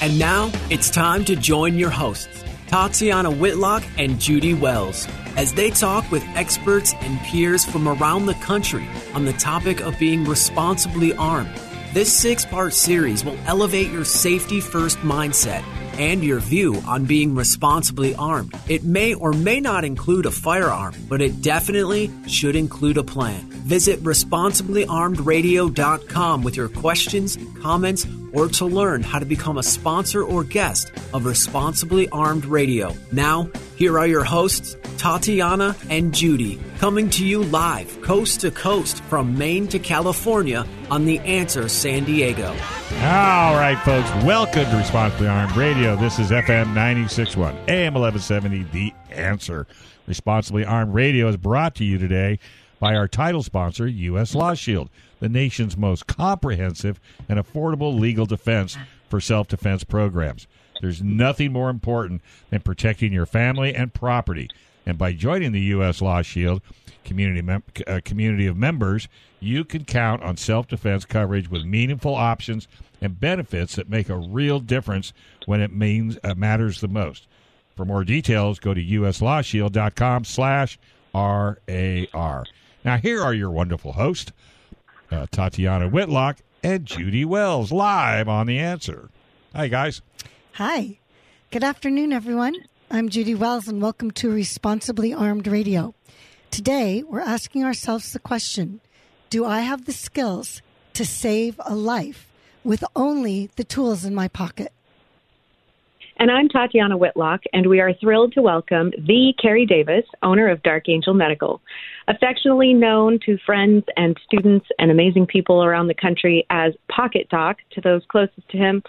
And now it's time to join your hosts, Tatiana Whitlock and Judy Wells, as they talk with experts and peers from around the country on the topic of being responsibly armed. This six part series will elevate your safety first mindset and your view on being responsibly armed. It may or may not include a firearm, but it definitely should include a plan. Visit responsiblyarmedradio.com with your questions, comments, or to learn how to become a sponsor or guest of Responsibly Armed Radio. Now, here are your hosts, Tatiana and Judy, coming to you live, coast to coast, from Maine to California on The Answer San Diego. All right, folks, welcome to Responsibly Armed Radio. This is FM 961, AM 1170, The Answer. Responsibly Armed Radio is brought to you today by our title sponsor, U.S. Law Shield, the nation's most comprehensive and affordable legal defense for self defense programs. There's nothing more important than protecting your family and property. And by joining the U.S. Law Shield community, mem- uh, community of members, you can count on self defense coverage with meaningful options and benefits that make a real difference when it means uh, matters the most. For more details, go to uslawshield.com slash RAR. Now, here are your wonderful hosts, uh, Tatiana Whitlock and Judy Wells, live on The Answer. Hi, guys. Hi. Good afternoon, everyone. I'm Judy Wells, and welcome to Responsibly Armed Radio. Today, we're asking ourselves the question Do I have the skills to save a life with only the tools in my pocket? And I'm Tatiana Whitlock, and we are thrilled to welcome the Kerry Davis, owner of Dark Angel Medical. Affectionately known to friends and students and amazing people around the country as Pocket Doc to those closest to him,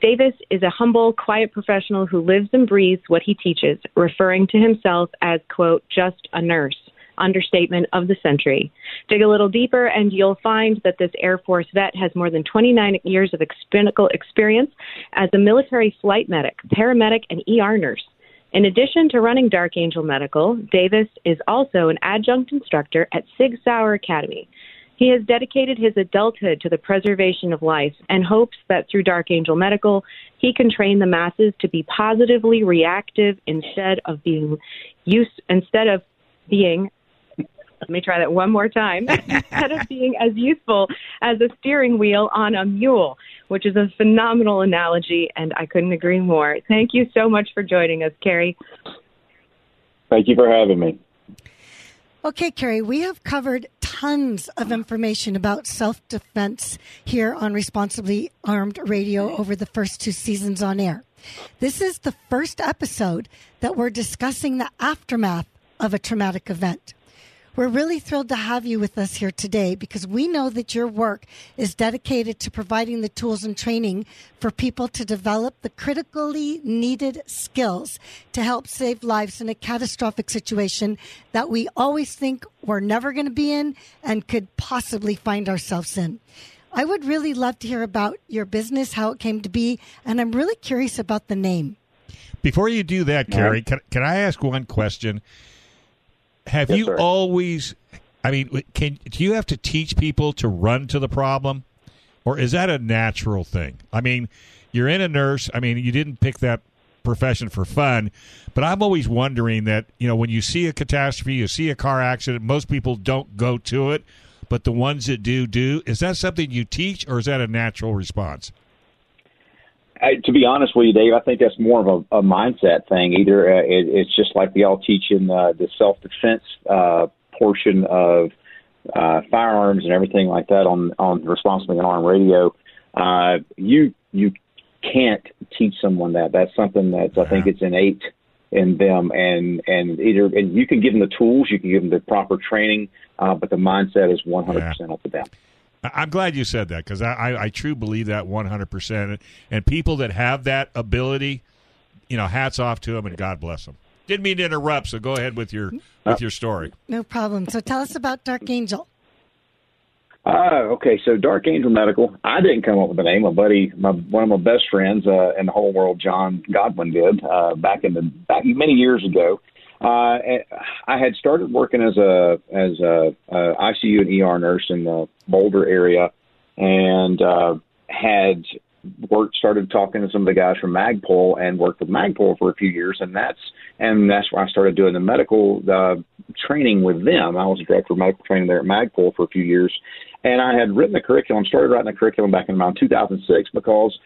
Davis is a humble, quiet professional who lives and breathes what he teaches, referring to himself as, quote, just a nurse understatement of the century. Dig a little deeper, and you'll find that this Air Force vet has more than 29 years of experience as a military flight medic, paramedic, and ER nurse. In addition to running Dark Angel Medical, Davis is also an adjunct instructor at Sig Sauer Academy. He has dedicated his adulthood to the preservation of life and hopes that through Dark Angel Medical, he can train the masses to be positively reactive instead of being use instead of being let me try that one more time. Instead of being as useful as a steering wheel on a mule, which is a phenomenal analogy, and I couldn't agree more. Thank you so much for joining us, Kerry. Thank you for having me. Okay, Kerry, we have covered tons of information about self defense here on Responsibly Armed Radio over the first two seasons on air. This is the first episode that we're discussing the aftermath of a traumatic event. We're really thrilled to have you with us here today because we know that your work is dedicated to providing the tools and training for people to develop the critically needed skills to help save lives in a catastrophic situation that we always think we're never going to be in and could possibly find ourselves in. I would really love to hear about your business, how it came to be, and I'm really curious about the name. Before you do that, Kerry, can, can I ask one question? Have Yes, you sir. always? I mean, can do you have to teach people to run to the problem, or is that a natural thing? I mean, you're in a nurse. I mean, you didn't pick that profession for fun, but I'm always wondering that you know when you see a catastrophe, you see a car accident, most people don't go to it, but the ones that do do. Is that something you teach, or is that a natural response? I, to be honest with you, Dave, I think that's more of a, a mindset thing. Either uh, it, it's just like we all teach in uh, the self defense uh, portion of uh, firearms and everything like that on on responsibly armed radio. Uh, you you can't teach someone that. That's something that I think it's innate in them, and and either and you can give them the tools, you can give them the proper training, uh, but the mindset is 100 percent up to them. I- I'm glad you said that because I, I, I truly believe that 100%. And people that have that ability, you know, hats off to them and God bless them. Didn't mean to interrupt, so go ahead with your with your story. No problem. So tell us about Dark Angel. Uh, okay, so Dark Angel Medical. I didn't come up with the name. My buddy, my one of my best friends uh, in the whole world, John Godwin, did uh, back in the back many years ago. Uh, I had started working as a as a, uh ICU and ER nurse in the Boulder area, and uh, had worked, started talking to some of the guys from Magpul and worked with Magpul for a few years, and that's and that's why I started doing the medical uh, training with them. I was a director of medical training there at Magpul for a few years, and I had written the curriculum, started writing the curriculum back in around 2006 because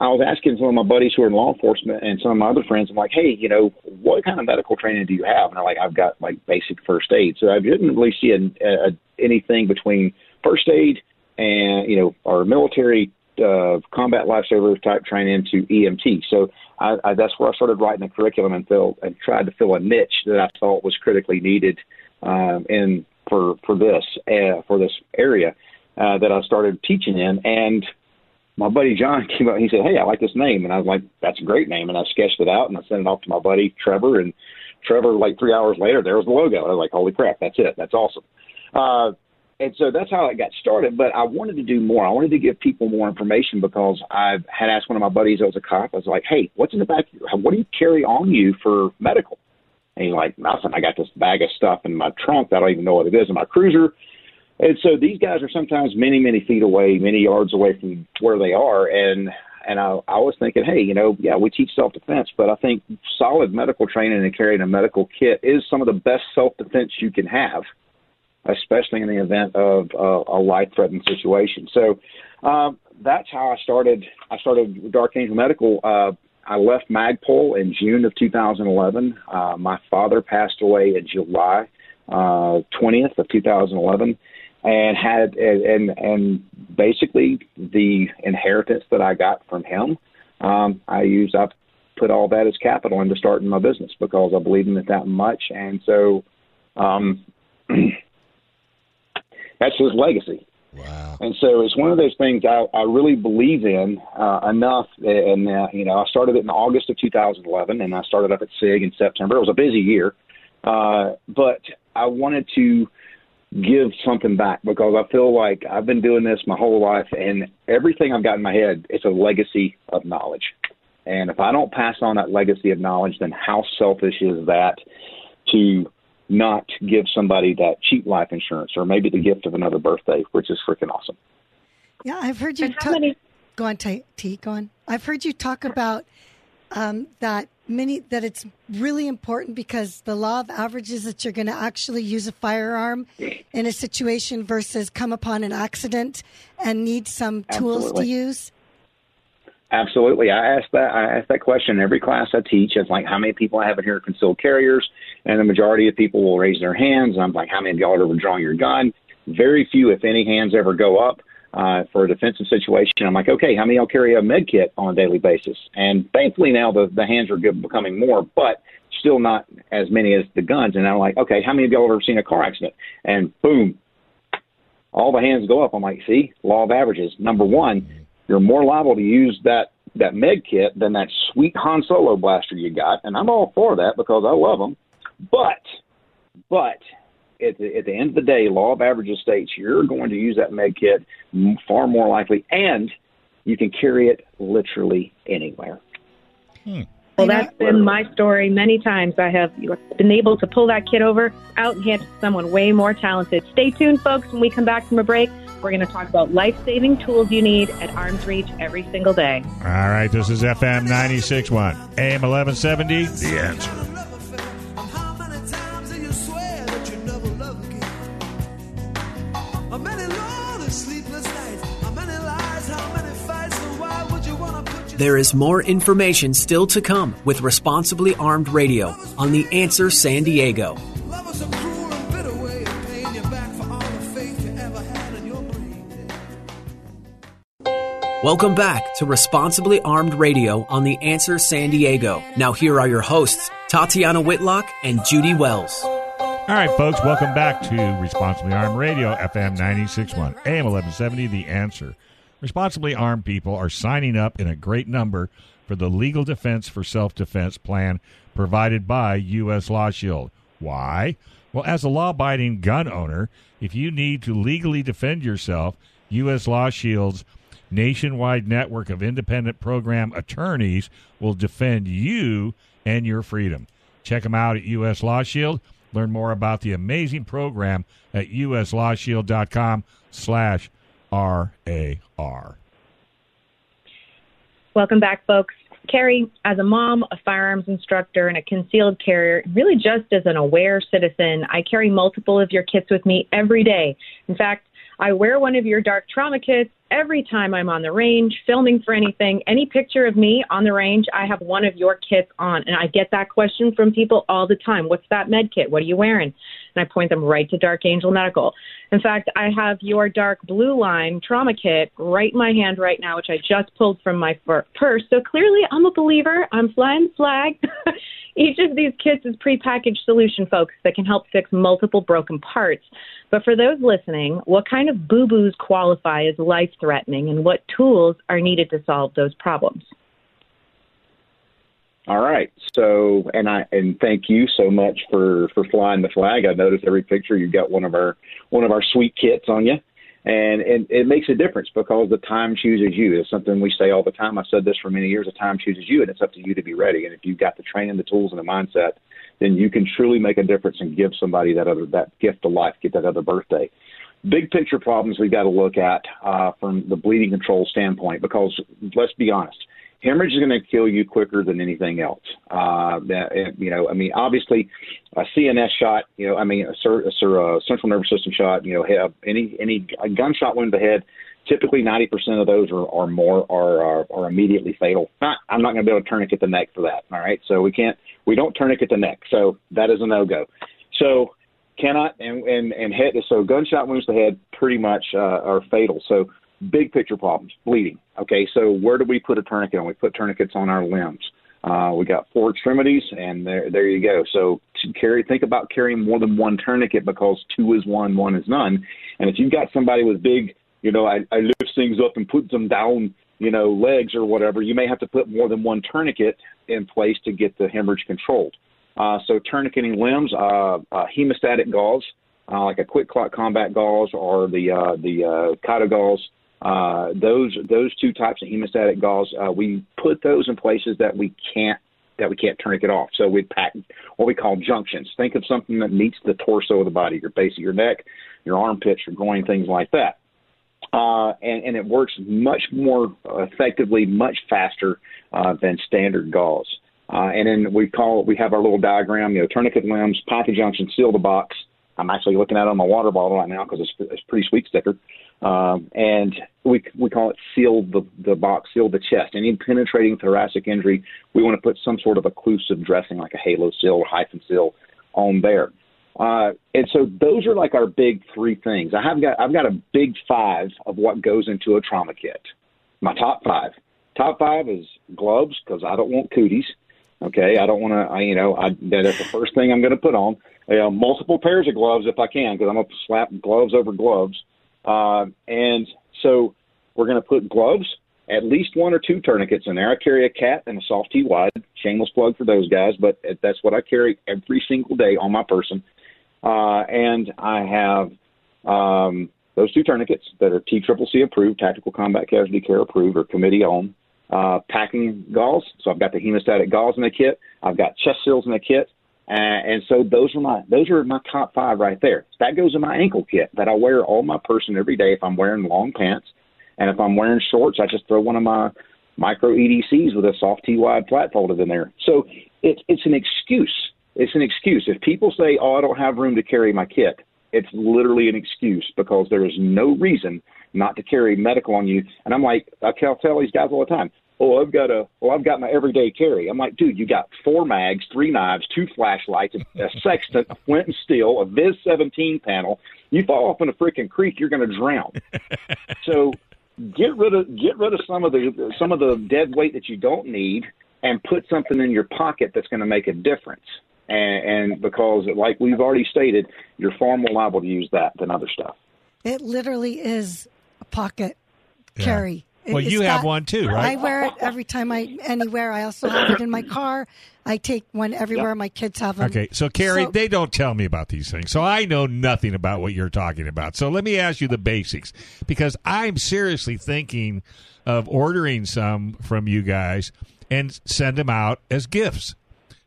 I was asking some of my buddies who are in law enforcement and some of my other friends, I'm like, hey, you know, what kind of medical training do you have? And they're like, I've got like basic first aid. So I didn't really see a, a, anything between first aid and, you know, our military uh, combat lifesaver type training to EMT. So I, I, that's where I started writing a curriculum and fill and tried to fill a niche that I thought was critically needed um, in for for this uh, for this area uh, that I started teaching in. And my buddy John came up he said, Hey, I like this name. And I was like, That's a great name. And I sketched it out and I sent it off to my buddy Trevor. And Trevor, like three hours later, there was the logo. I was like, Holy crap, that's it. That's awesome. Uh, and so that's how it got started. But I wanted to do more. I wanted to give people more information because I had asked one of my buddies that was a cop. I was like, "Hey, what's in the back? What do you carry on you for medical?" And he's like, "Nothing. I got this bag of stuff in my trunk. I don't even know what it is in my cruiser." And so these guys are sometimes many, many feet away, many yards away from where they are. And and I, I was thinking, hey, you know, yeah, we teach self defense, but I think solid medical training and carrying a medical kit is some of the best self defense you can have, especially in the event of uh, a life threatening situation. So um, that's how I started. I started Dark Angel Medical. Uh, I left Magpul in June of 2011. Uh, my father passed away in July uh, 20th of 2011 and had and and basically the inheritance that I got from him, um, I used I put all that as capital into starting my business because I believe in it that much, and so um, that's his legacy. Wow. And so it's one of those things I, I really believe in uh, enough. And, uh, you know, I started it in August of 2011 and I started up at SIG in September. It was a busy year. Uh, but I wanted to give something back because I feel like I've been doing this my whole life and everything I've got in my head it's a legacy of knowledge. And if I don't pass on that legacy of knowledge, then how selfish is that to not give somebody that cheap life insurance or maybe the gift of another birthday, which is freaking awesome. Yeah, I've heard you talk. Many- go on, T. T. Go on. I've heard you talk about um, that many that it's really important because the law of averages that you're going to actually use a firearm in a situation versus come upon an accident and need some tools Absolutely. to use. Absolutely. I ask that I ask that question in every class I teach. It's like how many people I have in here are concealed carriers, and the majority of people will raise their hands. I'm like, how many of y'all are ever drawing your gun? Very few, if any, hands ever go up uh, for a defensive situation. I'm like, okay, how many y'all carry a med kit on a daily basis? And thankfully now the, the hands are good, becoming more, but still not as many as the guns. And I'm like, okay, how many of y'all have ever seen a car accident? And boom, all the hands go up. I'm like, see, law of averages. Number one, you're more liable to use that that med kit than that sweet Han Solo blaster you got, and I'm all for that because I love them. But, but at the, at the end of the day, law of averages states you're going to use that med kit far more likely, and you can carry it literally anywhere. Hmm. Well, that's been my story many times. I have been able to pull that kid over, out and hand to someone way more talented. Stay tuned, folks. When we come back from a break, we're going to talk about life saving tools you need at arm's reach every single day. All right, this is FM 96.1, AM 1170, The Answer. There is more information still to come with Responsibly Armed Radio on The Answer San Diego. Welcome back to Responsibly Armed Radio on The Answer San Diego. Now, here are your hosts, Tatiana Whitlock and Judy Wells. All right, folks, welcome back to Responsibly Armed Radio, FM 961, AM 1170, The Answer. Responsibly armed people are signing up in a great number for the Legal Defense for Self Defense plan provided by U.S. Law Shield. Why? Well, as a law abiding gun owner, if you need to legally defend yourself, U.S. Law Shield's nationwide network of independent program attorneys will defend you and your freedom. Check them out at U.S. Law Shield. Learn more about the amazing program at uslawshield.com slash RAR. Welcome back, folks. Kerry, as a mom, a firearms instructor, and a concealed carrier, really just as an aware citizen, I carry multiple of your kits with me every day. In fact, I wear one of your dark trauma kits every time I'm on the range, filming for anything. Any picture of me on the range, I have one of your kits on. And I get that question from people all the time What's that med kit? What are you wearing? And I point them right to Dark Angel Medical. In fact, I have your dark blue line trauma kit right in my hand right now, which I just pulled from my purse. So clearly, I'm a believer. I'm flying flag. Each of these kits is prepackaged solution, folks, that can help fix multiple broken parts. But for those listening, what kind of boo boos qualify as life threatening and what tools are needed to solve those problems? All right. So, and I and thank you so much for for flying the flag. I noticed every picture you've got one of our one of our sweet kits on you, and and it makes a difference because the time chooses you. It's something we say all the time. I've said this for many years. The time chooses you, and it's up to you to be ready. And if you've got the training, the tools, and the mindset, then you can truly make a difference and give somebody that other that gift of life, get that other birthday big picture problems we've got to look at uh, from the bleeding control standpoint because let's be honest hemorrhage is going to kill you quicker than anything else. Uh, that, you know, I mean, obviously, a CNS shot, you know, I mean, a, a, a central nervous system shot, you know, have any any a gunshot wound to the head. Typically, 90% of those are, are more are, are are immediately fatal. Not, I'm not going to be able to tourniquet the neck for that. All right, so we can't we don't tourniquet the neck, so that is a no go. So cannot and and and head so gunshot wounds to the head pretty much uh, are fatal. So big picture problems, bleeding. Okay, so where do we put a tourniquet on? We put tourniquets on our limbs. Uh, we got four extremities, and there, there you go. So carry, think about carrying more than one tourniquet because two is one, one is none. And if you've got somebody with big, you know, I, I lift things up and put them down, you know, legs or whatever, you may have to put more than one tourniquet in place to get the hemorrhage controlled. Uh, so tourniqueting limbs, uh, uh, hemostatic gauze, uh, like a QuikClot combat gauze or the uh, the uh, ChitoGauze, uh, those those two types of hemostatic gauze, uh, we put those in places that we can't that we can't tourniquet off. So we pack what we call junctions. Think of something that meets the torso of the body, your base of your neck, your armpits, your groin, things like that. Uh, and, and it works much more effectively, much faster uh, than standard gauze. Uh, and then we call we have our little diagram, you know, tourniquet limbs, pack junction, seal the box. I'm actually looking at it on my water bottle right now because it's, it's pretty sweet sticker. Um, and we we call it seal the the box, seal the chest. Any penetrating thoracic injury, we want to put some sort of occlusive dressing, like a halo seal or HyFin seal, on there. Uh, and so those are like our big three things. I have got I've got a big five of what goes into a trauma kit. My top five. Top five is gloves because I don't want cooties. Okay, I don't want to. I, you know, I, that is the first thing I'm going to put on. Uh, multiple pairs of gloves if I can because I'm going to slap gloves over gloves. Uh, and so we're going to put gloves, at least one or two tourniquets in there. I carry a cat and a SOFTT Wide. Shameless plug for those guys, but that's what I carry every single day on my person. Uh, and I have um, those two tourniquets that are T Triple C approved, Tactical Combat Casualty Care approved, or committee owned. Uh, packing gauze. So I've got the hemostatic gauze in the kit. I've got chest seals in the kit. Uh, and so those are my those are my top five right there. That goes in my ankle kit that I wear on my person every day if I'm wearing long pants, and if I'm wearing shorts, I just throw one of my micro EDCs with a SOFTT Wide flat folded in there. So it's it's an excuse. It's an excuse. If people say, "Oh, I don't have room to carry my kit," it's literally an excuse because there is no reason not to carry medical on you. And I'm like, I tell these guys all the time, oh, I've got a, well, I've got my everyday carry. I'm like, dude, you got four mags, three knives, two flashlights, a sextant, a flint and steel, a Viz 17 panel. You fall off in a freaking creek, you're going to drown. so get rid of get rid of some of the some of the dead weight that you don't need, and put something in your pocket that's going to make a difference. And, and because, like we've already stated, you're far more liable to use that than other stuff. It literally is a pocket yeah. carry. Well, you have one too, right? I wear it every time I anywhere. I also have it in my car. I take one everywhere. Yep. My kids have them. Okay, so Kerry, so, they don't tell me about these things, so I know nothing about what you're talking about. So let me ask you the basics, because I'm seriously thinking of ordering some from you guys and send them out as gifts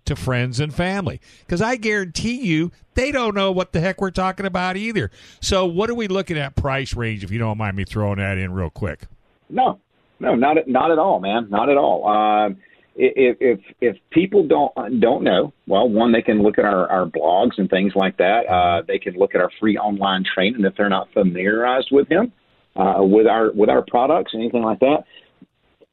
to friends and family because I guarantee you they don't know what the heck we're talking about either. So, what are we looking at price range if you don't mind me throwing that in real quick? No, no, not at, not at all, man, not at all. Um, if if if people don't don't know, well, one they can look at our, our blogs and things like that. Uh, they can look at our free online training if they're not familiarized with him, uh, with our with our products, anything like that.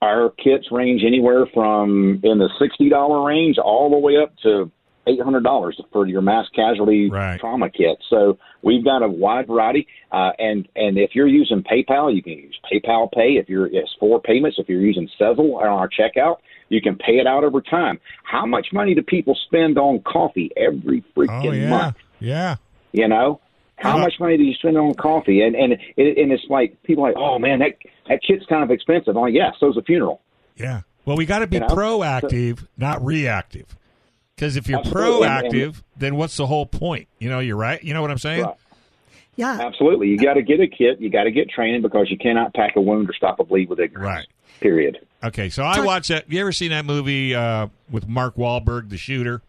Our kits range anywhere from in the sixty dollar range all the way up to eight hundred dollars for your mass casualty Right. trauma kit. So we've got a wide variety, uh, and and if you're using PayPal, you can use PayPal Pay. If you're it's four payments. If you're using Sezzle on our checkout, you can pay it out over time. How much money do people spend on coffee every freaking Oh yeah, month? yeah. You know. How Uh, much money do you spend on coffee? And and it, and it's like people are like, oh man, that that kit's kind of expensive. I'm like, yeah, so's a funeral. Yeah. Well, we got to be You know? proactive, not reactive. Because if you're Absolutely. And- and- proactive, then what's the whole point? You know, you're right. You know what I'm saying? Right. Yeah. Absolutely. You got to get a kit. You got to get training because you cannot pack a wound or stop a bleed with ignorance. Right. Period. Okay. So I Talk- watched that. You ever seen that movie uh, with Mark Wahlberg, the shooter?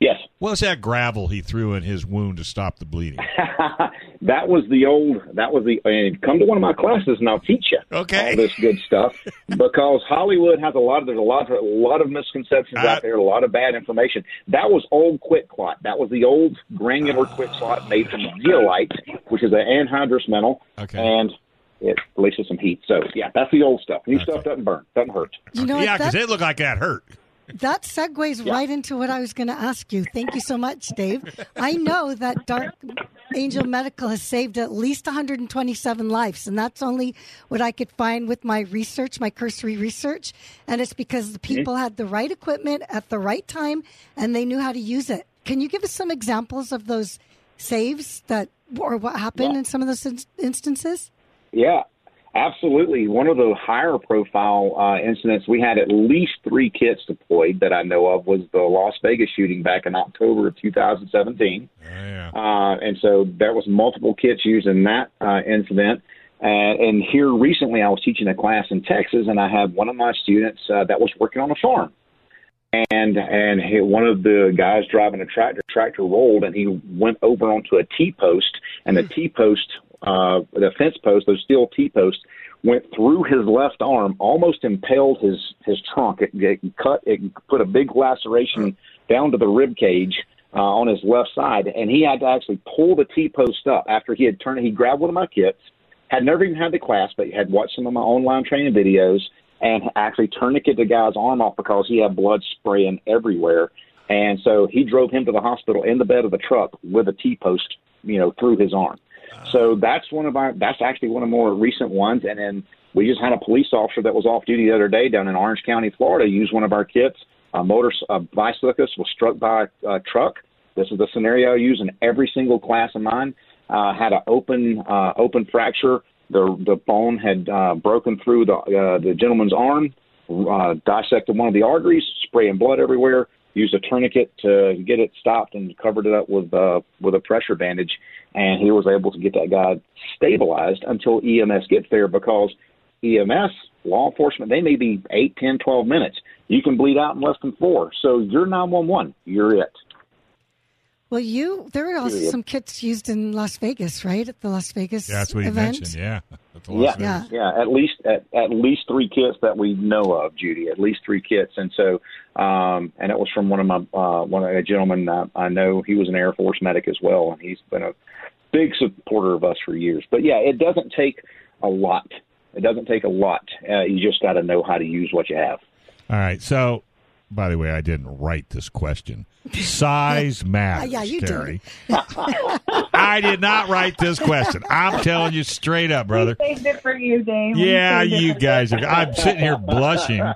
Yes. What was that gravel he threw in his wound to stop the bleeding? that was the old. That was the. And come to one of my classes, and I'll teach you Okay. all this good stuff. because Hollywood has a lot of. There's a lot. Of, a lot of misconceptions Uh, out there. A lot of bad information. That was old QuikClot. That was the old granular QuikClot made from zeolite, which is an anhydrous metal, Okay. and it releases some heat. So yeah, that's the old stuff. New Okay. stuff doesn't burn. Doesn't hurt. You know yeah, because That, it looked like that hurt. That segues right into what I was going to ask you. Thank you so much, Dave. I know that Dark Angel Medical has saved at least 127 lives, and that's only what I could find with my research, my cursory research. And it's because the people had the right equipment at the right time and they knew how to use it. Can you give us some examples of those saves that, or what happened Yeah. in some of those in- instances? Yeah, absolutely. One of the higher profile uh, incidents, we had at least three kits deployed that I know of, was the Las Vegas shooting back in October of 2017. Yeah. Uh, and so there was multiple kits used in that uh, incident. And, and here recently, I was teaching a class in Texas, and I had one of my students uh, that was working on a farm, and and he, one of the guys driving a tractor tractor rolled, and he went over onto a T post, and the T post, uh, the fence post, those steel T posts, went through his left arm, almost impaled his his trunk. It, it cut, it put a big laceration down to the rib cage uh, on his left side, and he had to actually pull the T post up after he had turned. He grabbed one of my kits, had never even had the class, but had watched some of my online training videos, and actually tourniqueted the guy's arm off because he had blood spraying everywhere. And so he drove him to the hospital in the bed of the truck with a T post, you know, through his arm. So that's one of our. That's actually one of more recent ones. And then we just had a police officer that was off duty the other day down in Orange County, Florida, use one of our kits. A motor a bicyclist was struck by a, a truck. This is the scenario I use in every single class of mine. Uh, had an open uh, open fracture. The the bone had uh, broken through the uh, the gentleman's arm. Uh, dissected one of the arteries, spraying blood everywhere. Used a tourniquet to get it stopped and covered it up with uh, with a pressure bandage, and he was able to get that guy stabilized until EMS gets there because EMS law enforcement they may be eight, ten, twelve minutes. You can bleed out in less than four. So you're nine one one. You're it. Well, you there were also some kits used in Las Vegas, right? At the Las Vegas Yeah, that's what he event. mentioned. Yeah. At Yeah, Yeah. Yeah. At least at, at least three kits that we know of, Judy. At least three kits, and so um, and it was from one of my uh, one of a gentleman uh, I know. He was an Air Force medic as well, and he's been a big supporter of us for years. But yeah, it doesn't take a lot. It doesn't take a lot. Uh, you just got to know how to use what you have. All right. So, by the way, I didn't write this question. Size matters, yeah, you did. I did not write this question. I'm telling you straight up, brother. saved it for you, Dave. We Yeah, saved it you for guys are. I'm sitting here blushing.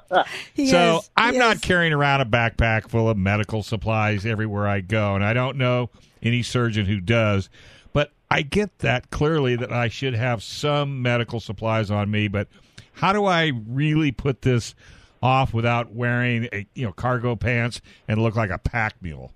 He So is, I'm he not is. carrying around a backpack full of medical supplies everywhere I go, and I don't know any surgeon who does. But I get that clearly that I should have some medical supplies on me. But how do I really put this off without wearing a, you know cargo pants and look like a pack mule?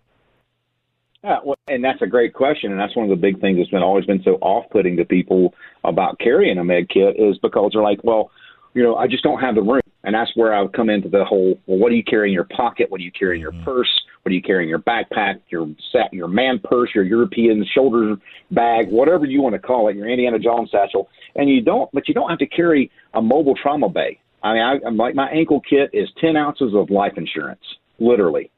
Yeah, well, and that's a great question, and that's one of the big things that's been always been so off-putting to people about carrying a med kit is because they're like, well, you know, I just don't have the room. And that's where I would come into the whole, well, what do you carry in your pocket? What do you carry in your mm-hmm. purse? What do you carry in your backpack, your sat, your man purse, your European shoulder bag, whatever you want to call it, your Indiana Jones satchel. And you don't, but you don't have to carry a mobile trauma bay. I mean, I, I'm like my ankle kit is 10 ounces of life insurance, literally.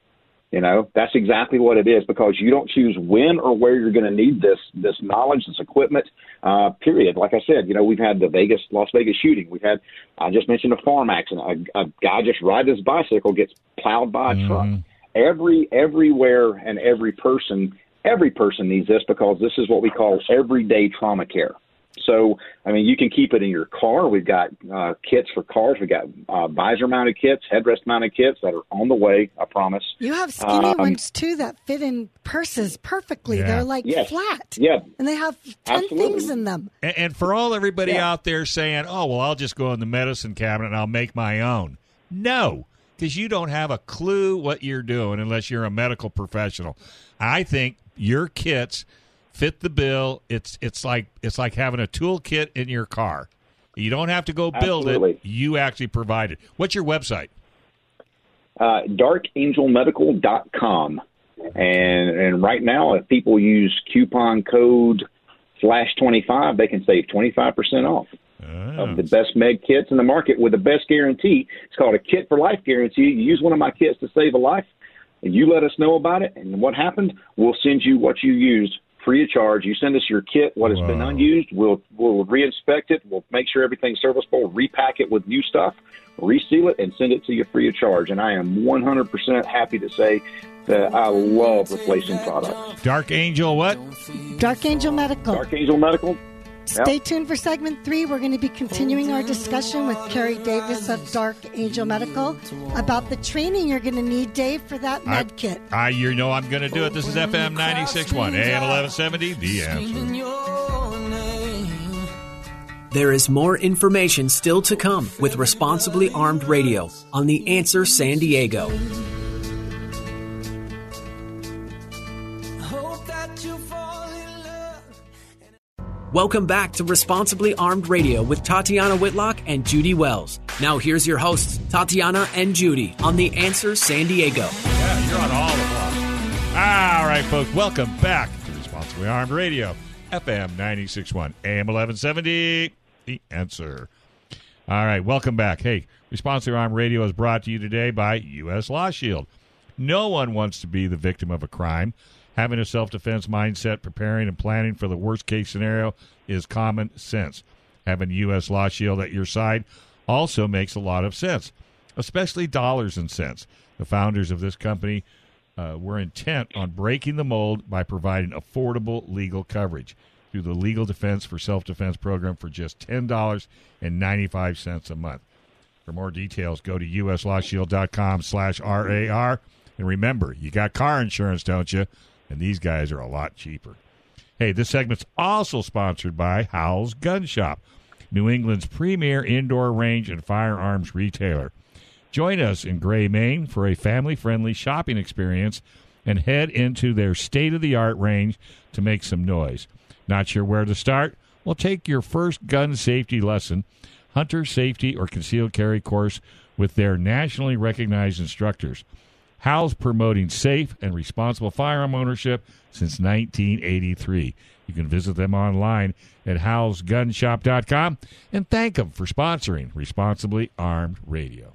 You know, that's exactly what it is because you don't choose when or where you're going to need this this knowledge, this equipment. Uh, period. Like I said, you know, we've had the Vegas, Las Vegas shooting. We've had, I just mentioned a farm accident. A, a guy just riding his bicycle gets plowed by a Mm-hmm. truck. Every everywhere and every person, every person needs this because this is what we call everyday trauma care. So, I mean, you can keep it in your car. We've got uh, kits for cars. We've got uh, visor mounted kits, headrest mounted kits that are on the way, I promise. You have skinny Um, ones too that fit in purses perfectly. Yeah. They're like Yes. flat. Yeah. And they have 10 Absolutely. things in them. And, and for all everybody Yeah. out there saying, "Oh, well, I'll just go in the medicine cabinet and I'll make my own," no, because you don't have a clue what you're doing unless you're a medical professional. I think your kits fit the bill. It's it's like it's like having a toolkit in your car. You don't have to go build Absolutely. it. You actually provide it. What's your website? uh, darkangelmedical.com. And and right now, if people use coupon code slash twenty five, they can save twenty five percent off of the best med kits in the market with the best guarantee. It's called a kit for life guarantee. You use one of my kits to save a life, and you let us know about it and what happened. We'll send you what you used free of charge. You send us your kit, what has been unused. We'll we'll reinspect it. We'll make sure everything's serviceable. Repack it with new stuff, reseal it, and send it to you free of charge. And I am 100% happy to say that I love replacing products. Dark Angel. What? Dark Angel Medical. Dark Angel Medical. Stay tuned for segment three. We're going to be continuing our discussion with Kerry Davis of Dark Angel Medical about the training you're going to need, Dave, for that med kit. I, you know I'm going to do it. This is FM 96.1 AM 1170. The answer. There is more information still to come with Responsibly Armed Radio on The Answer San Diego. Welcome back to Responsibly Armed Radio with Tatiana Whitlock and Judy Wells. Now here's your hosts, Tatiana and Judy on The Answer San Diego. Yeah, you're on all of them. All right, folks, welcome back to Responsibly Armed Radio, FM 96.1, AM 1170. The answer. All right, welcome back. Hey, Responsibly Armed Radio is brought to you today by U.S. Law Shield. No one wants to be the victim of a crime. Having a self defense mindset, preparing and planning for the worst case scenario is common sense. Having U.S. Law Shield at your side also makes a lot of sense, especially dollars and cents. The founders of this company uh, were intent on breaking the mold by providing affordable legal coverage through the Legal Defense for Self Defense program for just $10.95 a month. For more details, go to uslawshield.com slash RAR. And remember, you got car insurance, don't you? And these guys are a lot cheaper. Hey, this segment's also sponsored by Howell's Gun Shop, New England's premier indoor range and firearms retailer. Join us in Gray, Maine for a family friendly shopping experience and head into their state of the art range to make some noise. Not sure where to start? Well, take your first gun safety lesson, hunter safety or concealed carry course with their nationally recognized instructors. Howell's promoting safe and responsible firearm ownership since 1983. You can visit them online at howellsgunshop.com and thank them for sponsoring Responsibly Armed Radio.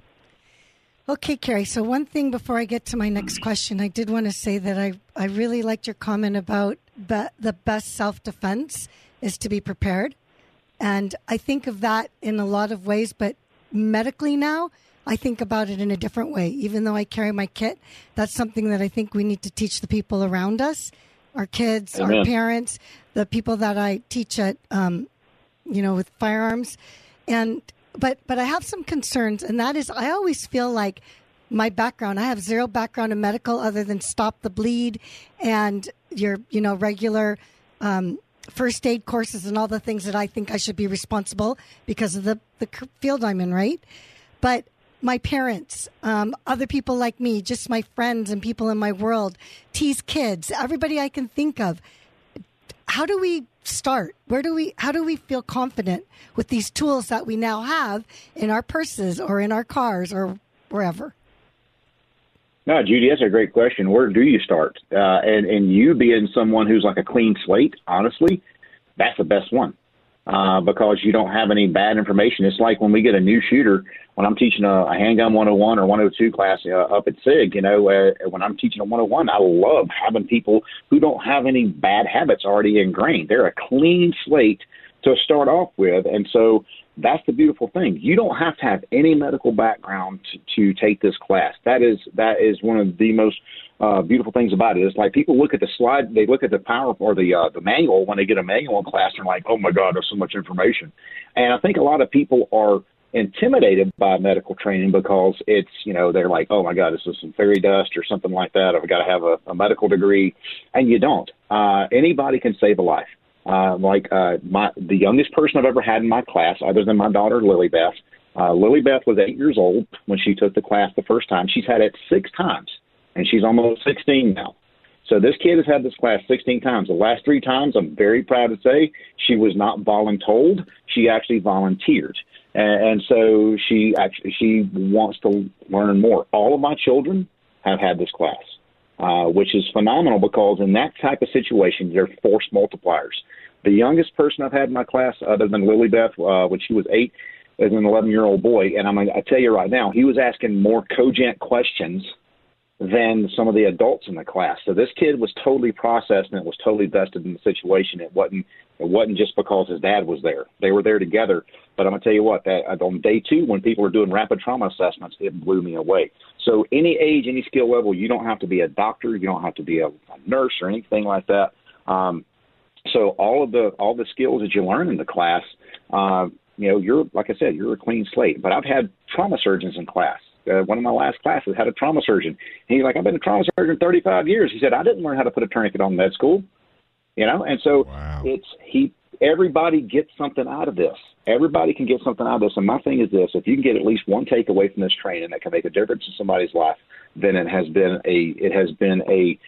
Okay, Kerry. So one thing before I get to my next question, I did want to say that I, I really liked your comment about be, the best self defense is to be prepared. And I think of that in a lot of ways, but medically now, I think about it in a different way. Even though I carry my kit, that's something that I think we need to teach the people around us, our kids, our parents, the people that I teach at, um, you know, with firearms. And but but I have some concerns, and that is I always feel like my background. I have zero background in medical other than stop the bleed and your you know regular um, first aid courses and all the things that I think I should be responsible because of the the field I'm in, right? But my parents, um, other people like me, just my friends and people in my world, tease kids, everybody I can think of. how do we start? Where do we how do we feel confident with these tools that we now have in our purses or in our cars or wherever? No, Judy, that's a great question. Where do you start? Uh, and and you being someone who's like a clean slate, honestly, that's the best one uh, because you don't have any bad information. It's like when we get a new shooter. When I'm teaching a, a handgun 101 or 102 class uh, up at SIG, you know, uh, when I'm teaching a 101, I love having people who don't have any bad habits already ingrained. They're a clean slate to start off with, and so that's the beautiful thing. You don't have to have any medical background to, to take this class. That is that is one of the most uh, beautiful things about it. It's like people look at the slide, they look at the power or the uh, the manual when they get a manual in class, and like, oh my God, there's so much information. And I think a lot of people are intimidated by medical training because it's you know they're like, oh my God, this is some fairy dust or something like that. I've got to have a, a medical degree, and you don't. Uh, anybody can save a life. Uh, like uh, my the youngest person I've ever had in my class, other than my daughter Lily Beth. Uh, Lily Beth was eight years old when she took the class the first time. She's had it six times and she's almost 16 now. So this kid has had this class 16 times. The last three times, I'm very proud to say, she was not voluntold. She actually volunteered, and, and so she actually she wants to learn more. All of my children have had this class, uh, which is phenomenal because in that type of situation, they're force multipliers. The youngest person I've had in my class, other than Lily Beth, uh, when she was eight, is an 11 year old boy, and I'm I tell you right now, he was asking more cogent questions than some of the adults in the class. So this kid was totally processed and it was totally vested in the situation. It wasn't it wasn't just because his dad was there. They were there together. But I'm gonna tell you what, that on day two when people were doing rapid trauma assessments, it blew me away. So any age, any skill level, you don't have to be a doctor, you don't have to be a, a nurse or anything like that. Um, so all of the all the skills that you learn in the class, uh, you know, you're like I said, you're a clean slate. But I've had trauma surgeons in class uh, one of my last classes had a trauma surgeon. And he's like, I've been a trauma surgeon 35 years. He said, I didn't learn how to put a tourniquet on med school. You know, and so wow. it's he. Everybody gets something out of this. Everybody can get something out of this. And my thing is this: if you can get at least one takeaway from this training that can make a difference in somebody's life, then it has been a it has been a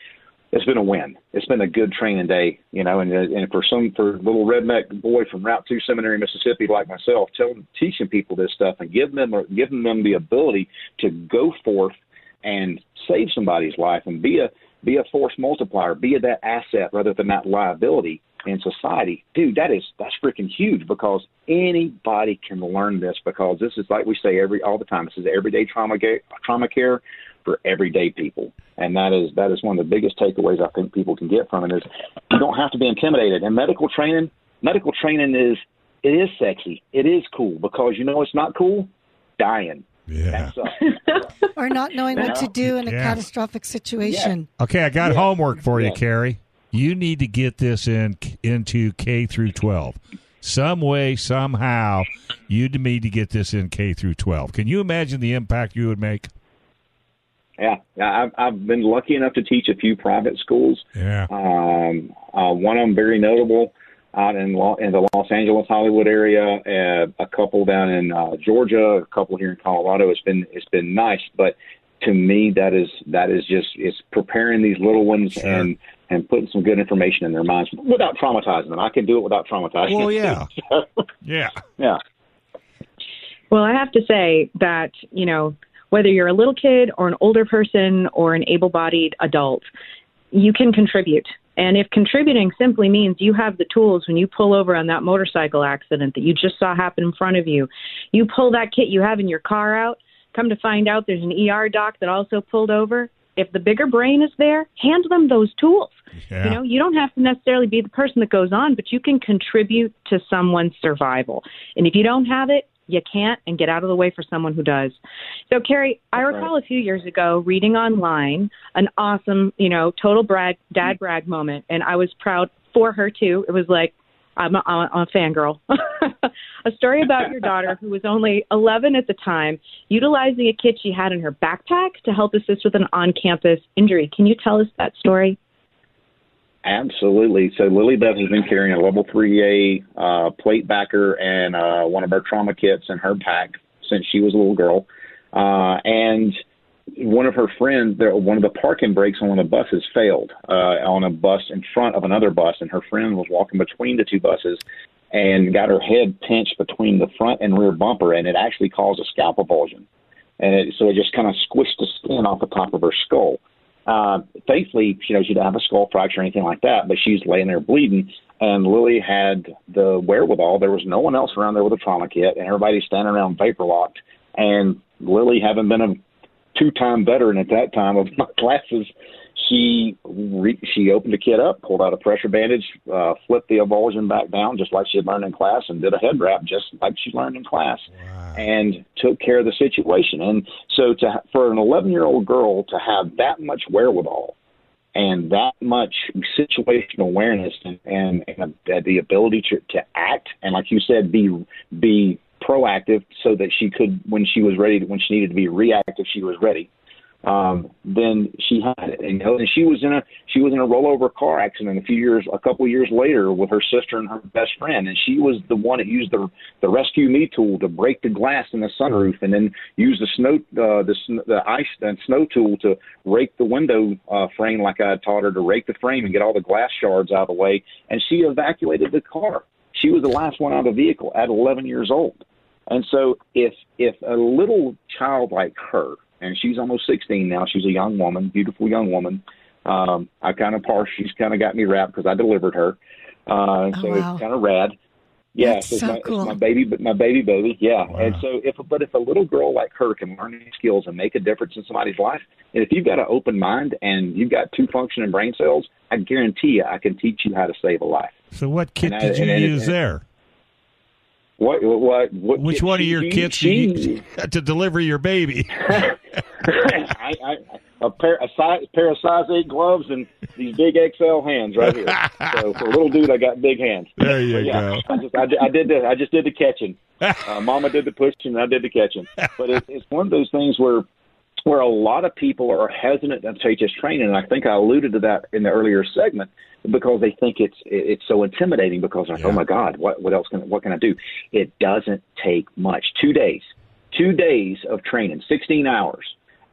it's been a win. It's been a good training day, you know, and and for some for little redneck boy from Route Two Seminary, Mississippi, like myself, telling teaching people this stuff and giving them giving them the ability to go forth and save somebody's life and be a be a force multiplier, be that asset rather than that liability in society. Dude, that is that's freaking huge because anybody can learn this because this is like we say every all the time. This is everyday trauma trauma care for everyday people. And that is that is one of the biggest takeaways I think people can get from it is you don't have to be intimidated. And medical training medical training is it is sexy. It is cool because you know it's not cool? Dying. Yeah. Uh, or not knowing what to do in a yeah. catastrophic situation. Yeah. Okay, I got yeah. homework for you, Kerry. You need to get this in into K through 12. Some way, somehow, you need to get this in K through 12. Can you imagine the impact you would make? Yeah, I've I've been lucky enough to teach a few private schools. Yeah. Um, uh, one of them very notable out in Lo- in the Los Angeles Hollywood area, uh, a couple down in uh, Georgia, a couple here in Colorado. It's been it's been nice, but to me that is that is just it's preparing these little ones sure. and and putting some good information in their minds without traumatizing them. I can do it without traumatizing. Well, yeah, yeah, yeah. Well, I have to say that you know whether you're a little kid or an older person or an able bodied adult, you can contribute. And if contributing simply means you have the tools when you pull over on that motorcycle accident that you just saw happen in front of you, you pull that kit you have in your car out, come to find out there's an ER doc that also pulled over. If the bigger brain is there, hand them those tools. Yeah. You know, you don't have to necessarily be the person that goes on, but you can contribute to someone's survival. And if you don't have it, you can't and get out of the way for someone who does. So, Kerry, I recall a few years ago reading online an awesome, you know, total brag, dad mm-hmm. brag moment, and I was proud for her too. It was like, I'm a, I'm a fangirl. a story about your daughter, who was only 11 at the time, utilizing a kit she had in her backpack to help assist with an on campus injury. Can you tell us that story? Absolutely. So Lily Beth has been carrying a level 3A uh, plate backer and uh, one of her trauma kits in her pack since she was a little girl. Uh, and one of her friends, one of the parking brakes on one of the buses failed uh, on a bus in front of another bus, and her friend was walking between the two buses and got her head pinched between the front and rear bumper, and it actually caused a scalp avulsion. And it, so it just kind of squished the skin off the top of her skull. Uh, thankfully, you know, she didn't have a skull fracture or anything like that, but she's laying there bleeding. And Lily had the wherewithal. There was no one else around there with a trauma kit, and everybody's standing around vapor locked. And Lily, having been a two-time veteran at that time of my classes, she re- she opened the kit up, pulled out a pressure bandage, uh, flipped the avulsion back down just like she had learned in class, and did a head wrap just like she learned in class, wow. and took care of the situation. And so, to for an 11 year old girl to have that much wherewithal and that much situational awareness and, and, and the ability to, to act and, like you said, be be proactive so that she could, when she was ready, to, when she needed to be reactive, she was ready um, then she had it. And, and she was in a she was in a rollover car accident a few years, a couple years later, with her sister and her best friend, and she was the one that used the the rescue me tool to break the glass in the sunroof, and then use the snow uh, the the ice and snow tool to rake the window uh, frame like I taught her to rake the frame and get all the glass shards out of the way, and she evacuated the car. She was the last one out of the vehicle at 11 years old. And so, if if a little child like her and she's almost 16 now. She's a young woman, beautiful young woman. Um, I kind of par. She's kind of got me wrapped because I delivered her. Uh, oh, so wow. it's kind of rad. Yeah, That's so, so it's, my, cool. it's my baby, but my baby baby. Yeah, Wow. and so if but if a little girl like her can learn these skills and make a difference in somebody's life, and if you've got an open mind and you've got two functioning brain cells, I guarantee you, I can teach you how to save a life. So, what kit And I- did you and use and- there? What what what? Which one of your she- kits she, did you, to deliver your baby? I, I, a pair a size pair of size eight gloves and these big XL hands right here. So for a little dude, I got big hands. There you yeah, go. I just I, did- I did the I just did the catching. Uh, Mama did the pushing, and I did the catching. But it, it's one of those things where where a lot of people are hesitant to take this training, and I think I alluded to that in the earlier segment because they think it's it's so intimidating because like, oh Yeah. oh my God, what what else can what can I do? It doesn't take much. Two days, two days of training, sixteen hours,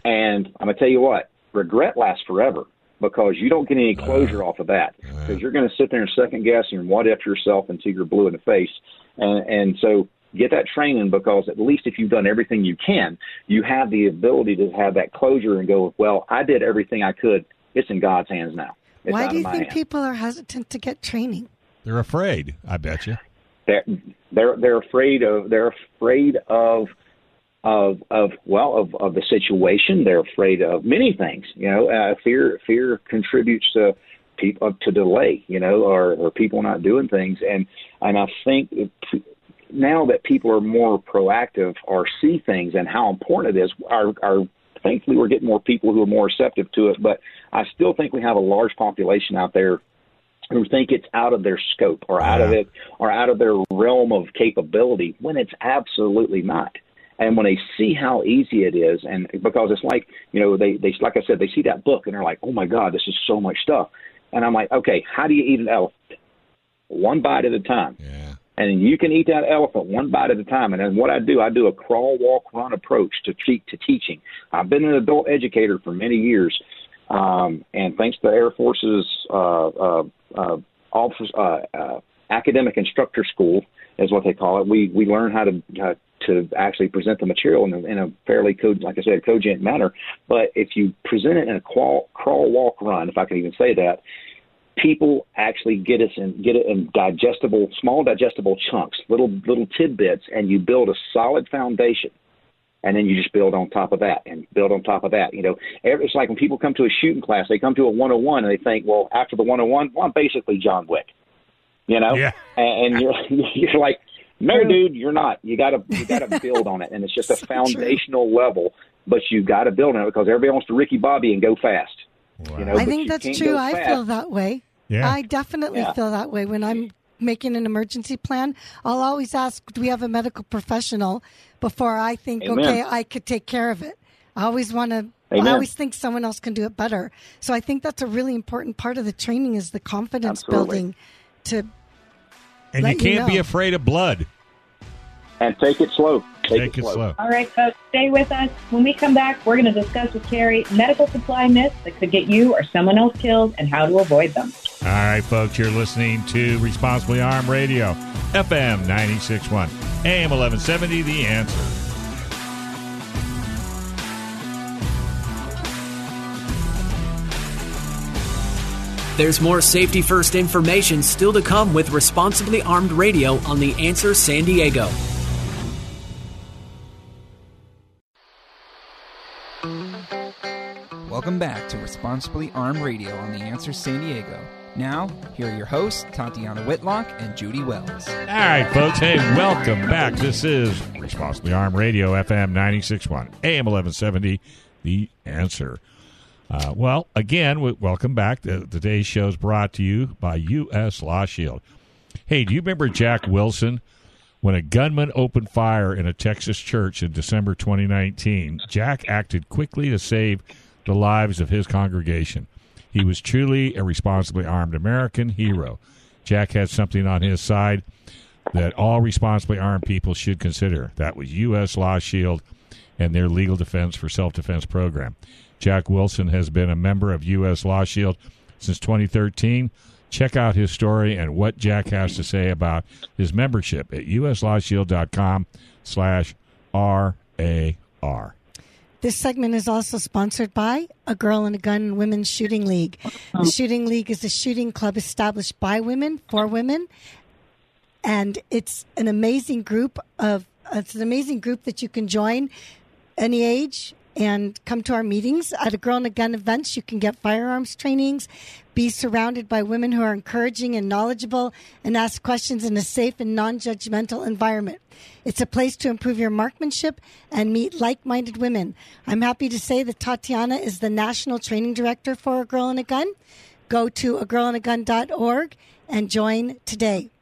and I'm gonna tell you what, regret lasts forever because you don't get any closure uh, off of that because you're going to sit there and second guess and what if yourself until you're blue in the face, and and so get that training because at least if you've done everything you can, you have the ability to have that closure and go, well, I did everything I could. It's in God's hands now. It's Why do you think hands. people are hesitant to get training? They're afraid. I bet you. they're they're they're afraid of they're afraid of of of well of of the situation they're afraid of many things you know uh, fear fear contributes to people to delay you know or or people not doing things and and i think it, now that people are more proactive or see things and how important it is our our thankfully we're getting more people who are more receptive to it but i still think we have a large population out there who think it's out of their scope or out of it or out of their realm of capability when it's absolutely not. And when they see how easy it is, and because it's like you know they they like I said they see that book and they're like, oh my god, this is so much stuff, and I'm like, okay, how do you eat an elephant? One bite at a time. Yeah. And you can eat that elephant one bite at a time. And then what I do, I do a crawl, walk, run approach to treat to teaching. I've been an adult educator for many years, um, and thanks to the Air Force's uh, uh, uh, officers, uh, uh, academic instructor school is what they call it. We we learn how to uh, to actually present the material in a, in a fairly code, like I said, cogent manner. But if you present it in a crawl, crawl, walk, run, if I can even say that, people actually get it in get it in digestible, small digestible chunks, little little tidbits, and you build a solid foundation. And then you just build on top of that and build on top of that. You know, it's like when people come to a shooting class, they come to a 101 and they think, well, after the 101, well, I'm basically John Wick. You know, Yeah. and, and you're you're like, no, dude, you're not. You got to you got to build on it, and it's just a So true. foundational level. But you got to build on it because everybody wants to Ricky Bobby and go fast. You know, I think that's true. I fast. feel that way. Yeah. I definitely Yeah. feel that way when I'm making an emergency plan. I'll always ask, do we have a medical professional before I think, Amen. okay, I could take care of it. I always want to. I always think someone else can do it better. So I think that's a really important part of the training is the confidence Absolutely. building to And Let you you can't be know. afraid of blood. and take it slow. Take, Take it slow. All right, folks, stay with us. When we come back, we're going to discuss with Kerry medical supply myths that could get you or someone else killed and how to avoid them. All right, folks, you're listening to Responsibly Armed Radio, FM 961, AM 1170, The Answer. There's more safety first information still to come with Responsibly Armed Radio on The Answer San Diego. Welcome back to Responsibly Armed Radio on The Answer San Diego. Now, here are your hosts, Tatiana Whitlock and Judy Wells. All right, folks. Hey, welcome back. This is Responsibly Armed Radio, FM 961, AM 1170, The Answer. Uh, well, again, w- welcome back. The, today's show is brought to you by U.S. Law Shield. Hey, do you remember Jack Wilson? When a gunman opened fire in a Texas church in December 2019, Jack acted quickly to save the lives of his congregation. He was truly a responsibly armed American hero. Jack had something on his side that all responsibly armed people should consider. That was U.S. Law Shield and their legal defense for self defense program. Jack Wilson has been a member of U.S. Law Shield since 2013. Check out his story and what Jack has to say about his membership at uslawshield.com slash R-A-R. This segment is also sponsored by A Girl and a Gun Women's Shooting League. The Shooting League is a shooting club established by women for women, and it's an amazing group of it's an amazing group that you can join any age and come to our meetings. At a girl and a gun events you can get firearms trainings be surrounded by women who are encouraging and knowledgeable and ask questions in a safe and non-judgmental environment. It's a place to improve your marksmanship and meet like-minded women. I'm happy to say that tatiana is the national training director for a girl and a gun. Go to a girl and a gun.org and join today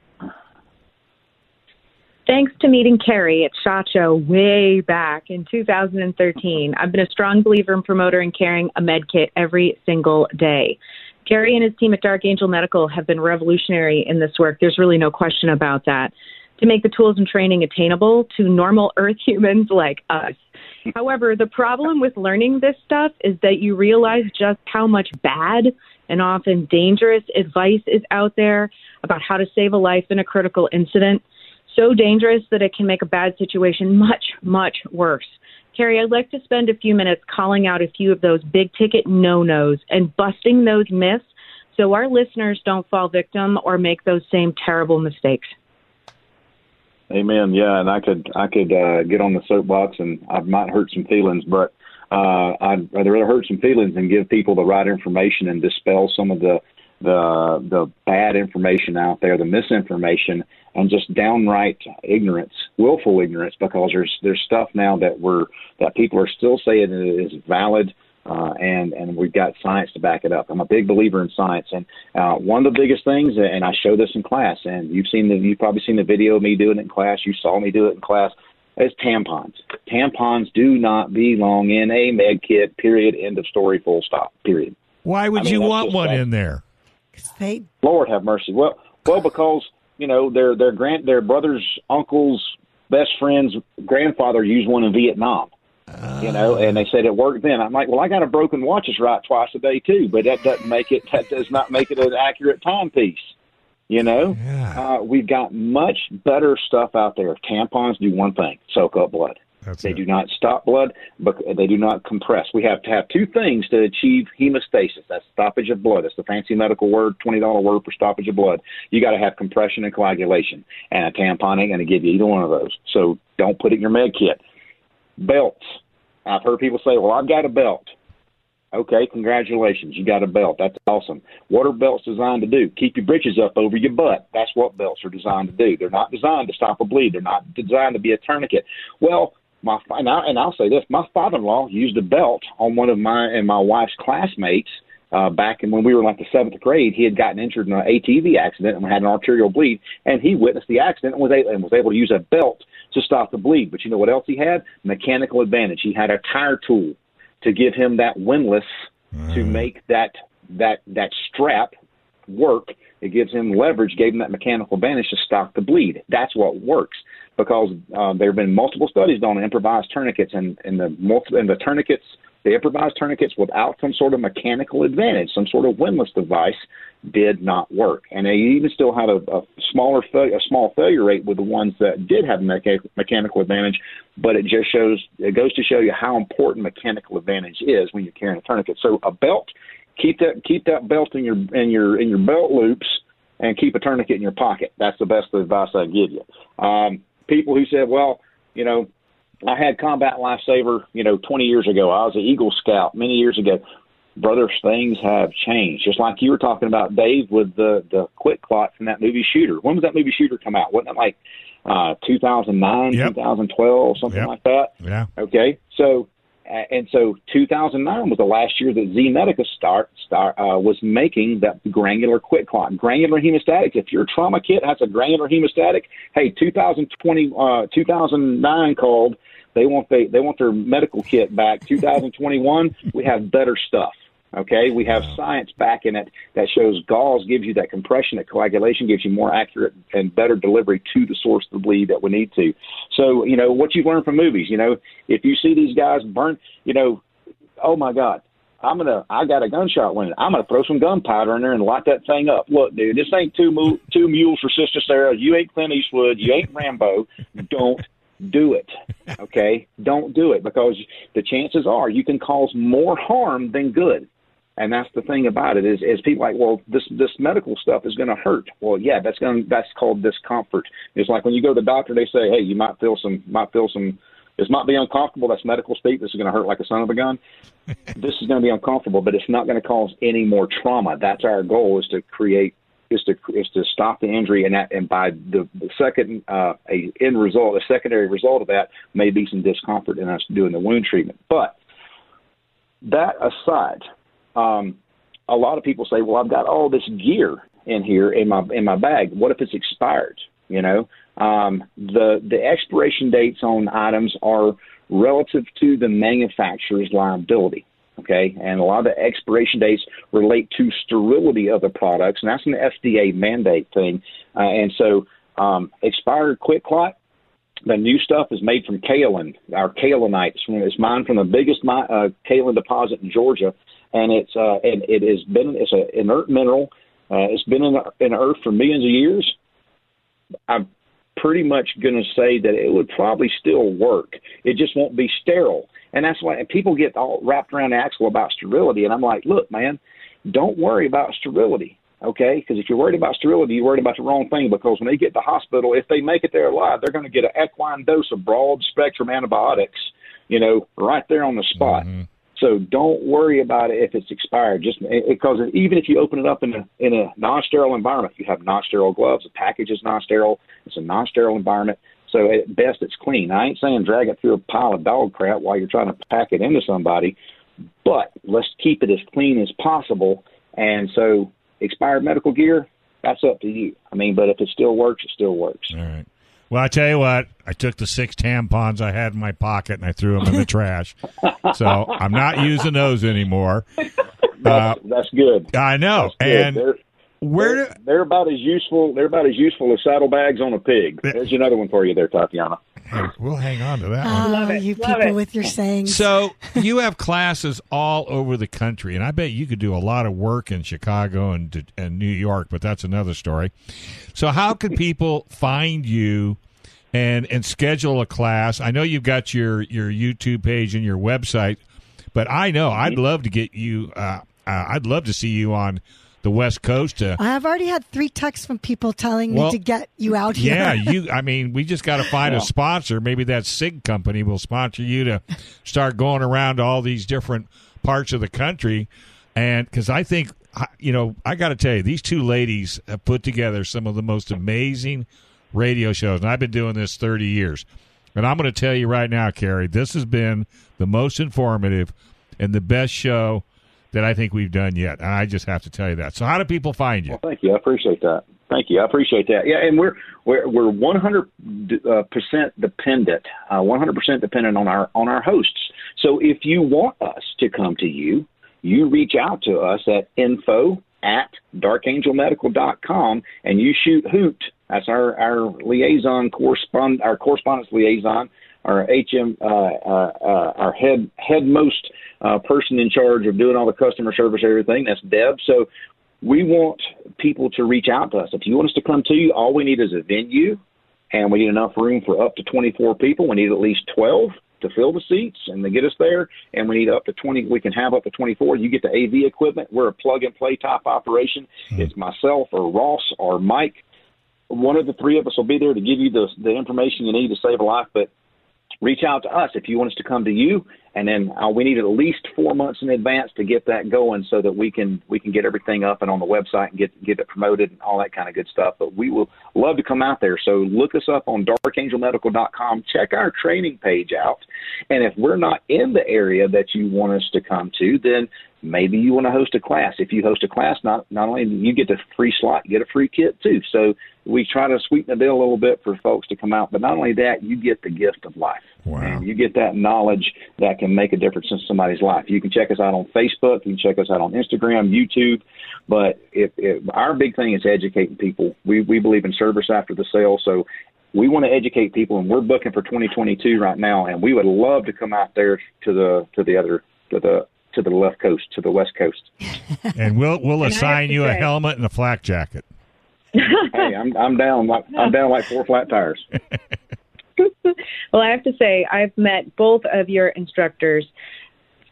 Thanks to meeting Kerry at SHOT Show way back in 2013, I've been a strong believer and promoter in carrying a med kit every single day. Kerry and his team at Dark Angel Medical have been revolutionary in this work. There's really no question about that. To make the tools and training attainable to normal Earth humans like us. However, the problem with learning this stuff is that you realize just how much bad and often dangerous advice is out there about how to save a life in a critical incident so dangerous that it can make a bad situation much, much worse. Kerry, I'd like to spend a few minutes calling out a few of those big ticket no nos and busting those myths so our listeners don't fall victim or make those same terrible mistakes. Amen. Yeah, and I could I could uh, get on the soapbox and I might hurt some feelings, but uh, I'd rather hurt some feelings and give people the right information and dispel some of the the the bad information out there, the misinformation, and just downright ignorance, willful ignorance, because there's there's stuff now that we're that people are still saying is valid, uh, and and we've got science to back it up. I'm a big believer in science, and uh, one of the biggest things, and I show this in class, and you've seen the you've probably seen the video of me doing it in class. You saw me do it in class. Is tampons. Tampons do not belong in a med kit. Period. End of story. Full stop. Period. Why would I mean, you want one in there? They Lord have mercy. Well, well, because you know their their grand their brother's uncle's best friend's grandfather used one in Vietnam. You know, and they said it worked then. I'm like, well, I got a broken watch that's right twice a day too, but that doesn't make it. That does not make it an accurate timepiece. You know, Yeah. uh, we've got much better stuff out there. Tampons do one thing: soak up blood. That's They it. do not stop blood, but they do not compress. We have to have two things to achieve hemostasis. That's stoppage of blood. That's the fancy medical word, twenty dollar word for stoppage of blood. You got to have compression and coagulation, and a tampon ain't going to give you either one of those. So don't put it in your med kit. Belts. I've heard people say, "Well, I've got a belt." Okay, congratulations, you got a belt. That's awesome. What are belts designed to do? Keep your britches up over your butt. That's what belts are designed to do. They're not designed to stop a bleed. They're not designed to be a tourniquet. Well, my and, I, and I'll say this: my father-in-law used a belt on one of my and my wife's classmates uh, back in when we were in like the seventh grade. He had gotten injured in an ATV accident and had an arterial bleed, and he witnessed the accident and was able, and was able to use a belt to stop the bleed. But you know what else he had? Mechanical advantage. He had a tire tool to give him that windlass to make that that that strap work It gives him leverage, gave him that mechanical advantage to stop the bleed. That's what works because uh, there have been multiple studies done on improvised tourniquets and, and the multi- and the tourniquets the improvised tourniquets without some sort of mechanical advantage, some sort of windlass device, did not work. And they even still had a, a smaller a small failure rate with the ones that did have mecha- mechanical advantage. But it just shows it goes to show you how important mechanical advantage is when you're carrying a tourniquet. So a belt, keep that keep that belt in your in your in your belt loops, and keep a tourniquet in your pocket. That's the best advice I give you. Um, people who said, well, you know, I had combat lifesaver, you know, 20 years ago. I was an Eagle Scout many years ago. Brother, things have changed. Just like you were talking about, Dave, with the the QuikClot from that movie Shooter. When was that movie Shooter come out? Wasn't it like uh, 2009, Yep. 2012, something Yep. like that? Yeah. Okay, so and so 2009 was the last year that Z Medica start, start uh, was making that granular QuikClot, granular hemostatic. If your trauma kit has a granular hemostatic, hey, 2020, uh, 2009 called. They want they they want their medical kit back. 2021, we have better stuff. Okay, we have science backing it that shows gauze gives you that compression, that coagulation gives you more accurate and better delivery to the source of the bleed that we need to. So, you know, what you've learned from movies, you know, if you see these guys burn, you know, oh my God, I'm gonna, I got a gunshot wound. I'm gonna throw some gunpowder in there and light that thing up. Look, dude, this ain't two two mules for Sister Sara. You ain't Clint Eastwood. You ain't Rambo. Don't do it. Okay, don't do it because the chances are you can cause more harm than good. And that's the thing about it is, is people like, well, this this medical stuff is going to hurt. Well, yeah, that's going that's called discomfort. It's like when you go to the doctor, they say, hey, you might feel some might feel some. This might be uncomfortable. That's medical speak. This is going to hurt like a son of a gun. this is going to be uncomfortable, but it's not going to cause any more trauma. That's our goal: is to create is to is to stop the injury, and that and by the, the second uh, a end result, a secondary result of that may be some discomfort in us doing the wound treatment. But that aside, um, a lot of people say, "Well, I've got all this gear in here in my in my bag. What if it's expired?" You know, um, the the expiration dates on items are relative to the manufacturer's liability. Okay, and a lot of the expiration dates relate to sterility of the products, and that's an FDA mandate thing. Uh, and so, um, expired QuikClot the new stuff is made from kaolin, our kaolinite. It's, mined from the biggest uh, kaolin deposit in Georgia, and it's uh, and it has been it's an inert mineral. Uh, it's been in in earth for millions of years. I'm pretty much going to say that it would probably still work. It just won't be sterile, and that's why people get all wrapped around the axle about sterility. And I'm like, look, man, don't worry about sterility okay? Because if you're worried about sterility, you're worried about the wrong thing. Because when they get to the hospital, if they make it there alive, they're going to get an equine dose of broad spectrum antibiotics, you know, right there on the spot. So don't worry about it if it's expired. Just because even if you open it up in a in a non-sterile environment, you have non-sterile gloves. The package is non-sterile. It's a non-sterile environment. So at best, it's clean. I ain't saying drag it through a pile of dog crap while you're trying to pack it into somebody, but let's keep it as clean as possible. And so expired medical gear, that's up to you. I mean, but if it still works, it still works. All right. Well, I tell you what, I took the six tampons I had in my pocket and I threw them in the trash. So I'm not using those anymore. That's, that's good. Uh, I know. That's. And where they're, do, they're about as useful. They're about as useful as saddlebags on a pig. There's another one for you there, Tatiana. Hey, we'll hang on to that one. Oh, it. you Love people it. with your sayings. So you have classes all over the country, and I bet you could do a lot of work in Chicago and and New York, but that's another story. So how could people find you and and schedule a class? I know you've got your your YouTube page and your website, but I know I'd love to get you. Uh, uh, I'd love to see you on the West Coast. To, I've already had three texts from people telling Well, me to get you out here. yeah, you. I mean, we just got to find a sponsor. Maybe that Sig company will sponsor you to start going around to all these different parts of the country. And because I think, you know, I got to tell you, these two ladies have put together some of the most amazing radio shows. And I've been doing this 30 years. And I'm going to tell you right now, Kerry, this has been the most informative and the best show that I think we've done yet. And I just have to tell you that. So, how do people find you? Well, thank you. I appreciate that. Thank you. I appreciate that. Yeah, and we're we're we're 100 uh, percent dependent, uh, 100 percent dependent on our on our hosts. So if you want us to come to you, you reach out to us at info at darkangelmedical.com and you shoot Hoot. That's our, our liaison correspond our correspondence liaison, our HM uh, uh, uh, our head headmost uh, person in charge of doing all the customer service everything. That's Deb. So we want people to reach out to us. If you want us to come to you, all we need is a venue, and we need enough room for up to 24 people. We need at least 12 to fill the seats and to get us there, and we need up to 20. We can have up to 24. You get the AV equipment. We're a plug and play type operation. Mm-hmm. It's myself or Ross or Mike. One of the three of us will be there to give you the the information you need to save a life. But reach out to us if you want us to come to you and then uh, we need at least four months in advance to get that going so that we can we can get everything up and on the website and get get it promoted and all that kind of good stuff but we will love to come out there so look us up on darkangelmedical.com check our training page out and if we're not in the area that you want us to come to then maybe you want to host a class. If you host a class, not not only do you get a free slot, you get a free kit too. So we try to sweeten the deal a little bit for folks to come out. But not only that, you get the gift of life. Wow. And you get that knowledge that can make a difference in somebody's life. You can check us out on Facebook. You can check us out on Instagram, YouTube. But if, if our big thing is educating people. We we believe in service after the sale. So we want to educate people, and we're booking for 2022 right now. And we would love to come out there to the to the other to the to the left coast, to the west coast. and we'll we'll assign you say, a helmet and a flak jacket. hey, I'm I'm down like I'm down like four flat tires. well, I have to say I've met both of your instructors.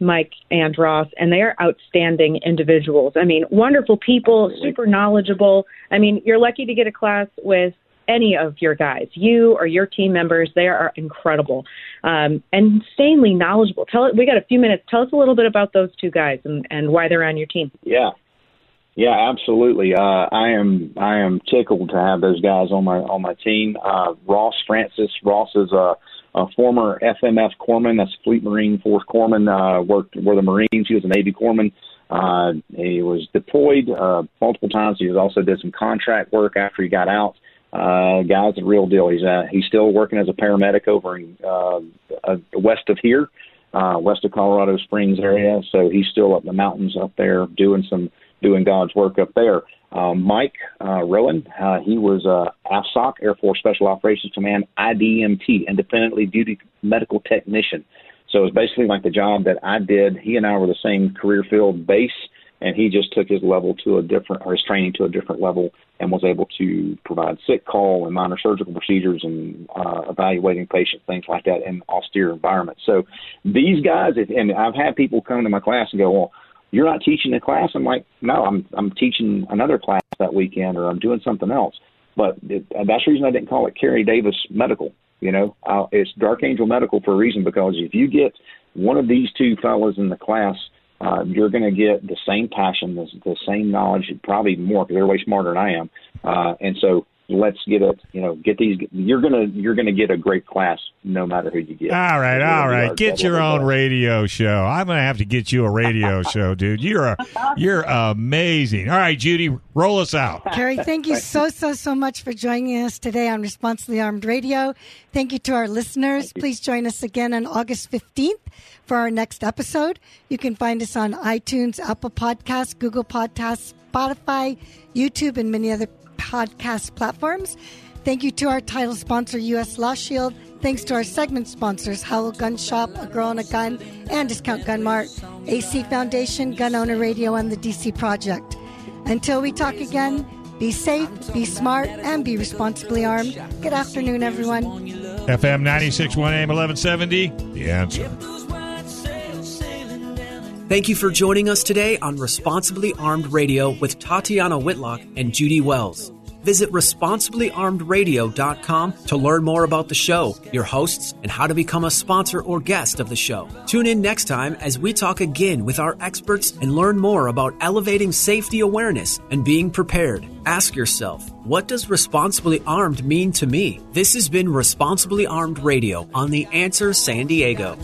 Mike and Ross, and they are outstanding individuals. I mean, wonderful people, super knowledgeable. I mean, you're lucky to get a class with any of your guys, you or your team members, they are incredible um, and insanely knowledgeable. Tell it. We got a few minutes. Tell us a little bit about those two guys and, and why they're on your team. Yeah, yeah, absolutely. Uh, I am I am tickled to have those guys on my on my team. Uh, Ross Francis. Ross is a, a former FMF corpsman. That's Fleet Marine Force corpsman. Uh, worked with the Marines. He was a Navy corpsman. Uh, he was deployed uh, multiple times. He also did some contract work after he got out. Uh, guy's a real deal. He's uh, he's still working as a paramedic over in uh, uh, west of here, uh, west of Colorado Springs area. So he's still up in the mountains up there doing some doing God's work up there. Um, Mike uh, Rowan, uh, he was uh, AFSOC, Air Force Special Operations Command, IDMT, Independently Duty Medical Technician. So it's basically like the job that I did. He and I were the same career field base and he just took his level to a different or his training to a different level and was able to provide sick call and minor surgical procedures and uh, evaluating patients, things like that in austere environments. So these guys, and I've had people come to my class and go, well, you're not teaching the class. I'm like, no, I'm I'm teaching another class that weekend, or I'm doing something else. But it, that's the reason I didn't call it Kerry Davis Medical. You know, uh, it's Dark Angel Medical for a reason because if you get one of these two fellows in the class uh, you're going to get the same passion, the, the same knowledge, probably more because they're way smarter than I am. Uh, and so let's get it, you know, get these. You're gonna you're gonna get a great class no matter who you get. All right, all right, get your own radio show. I'm gonna have to get you a radio show, dude. You're a you're amazing. All right, Judy, roll us out. Kerry, thank you so so so much for joining us today on Responsibly Armed Radio. Thank you to our listeners. Please join us again on August 15th for our next episode. You can find us on iTunes, Apple Podcasts, Google Podcasts, Spotify, YouTube, and many other podcast platforms. Thank you to our title sponsor, U.S. Law Shield. Thanks to our segment sponsors, Howell Gun Shop, A Girl and a Gun, and Discount Gun Mart, AC Foundation, Gun Owner Radio, and the DC Project. Until we talk again, be safe, be smart, and be responsibly armed. Good afternoon, everyone. FM 961 AM 1170, The Answer. Thank you for joining us today on Responsibly Armed Radio with Tatiana Whitlock and Judy Wells. Visit responsiblyarmedradio.com to learn more about the show, your hosts, and how to become a sponsor or guest of the show. Tune in next time as we talk again with our experts and learn more about elevating safety awareness and being prepared. Ask yourself, what does responsibly armed mean to me? This has been Responsibly Armed Radio on The Answer San Diego.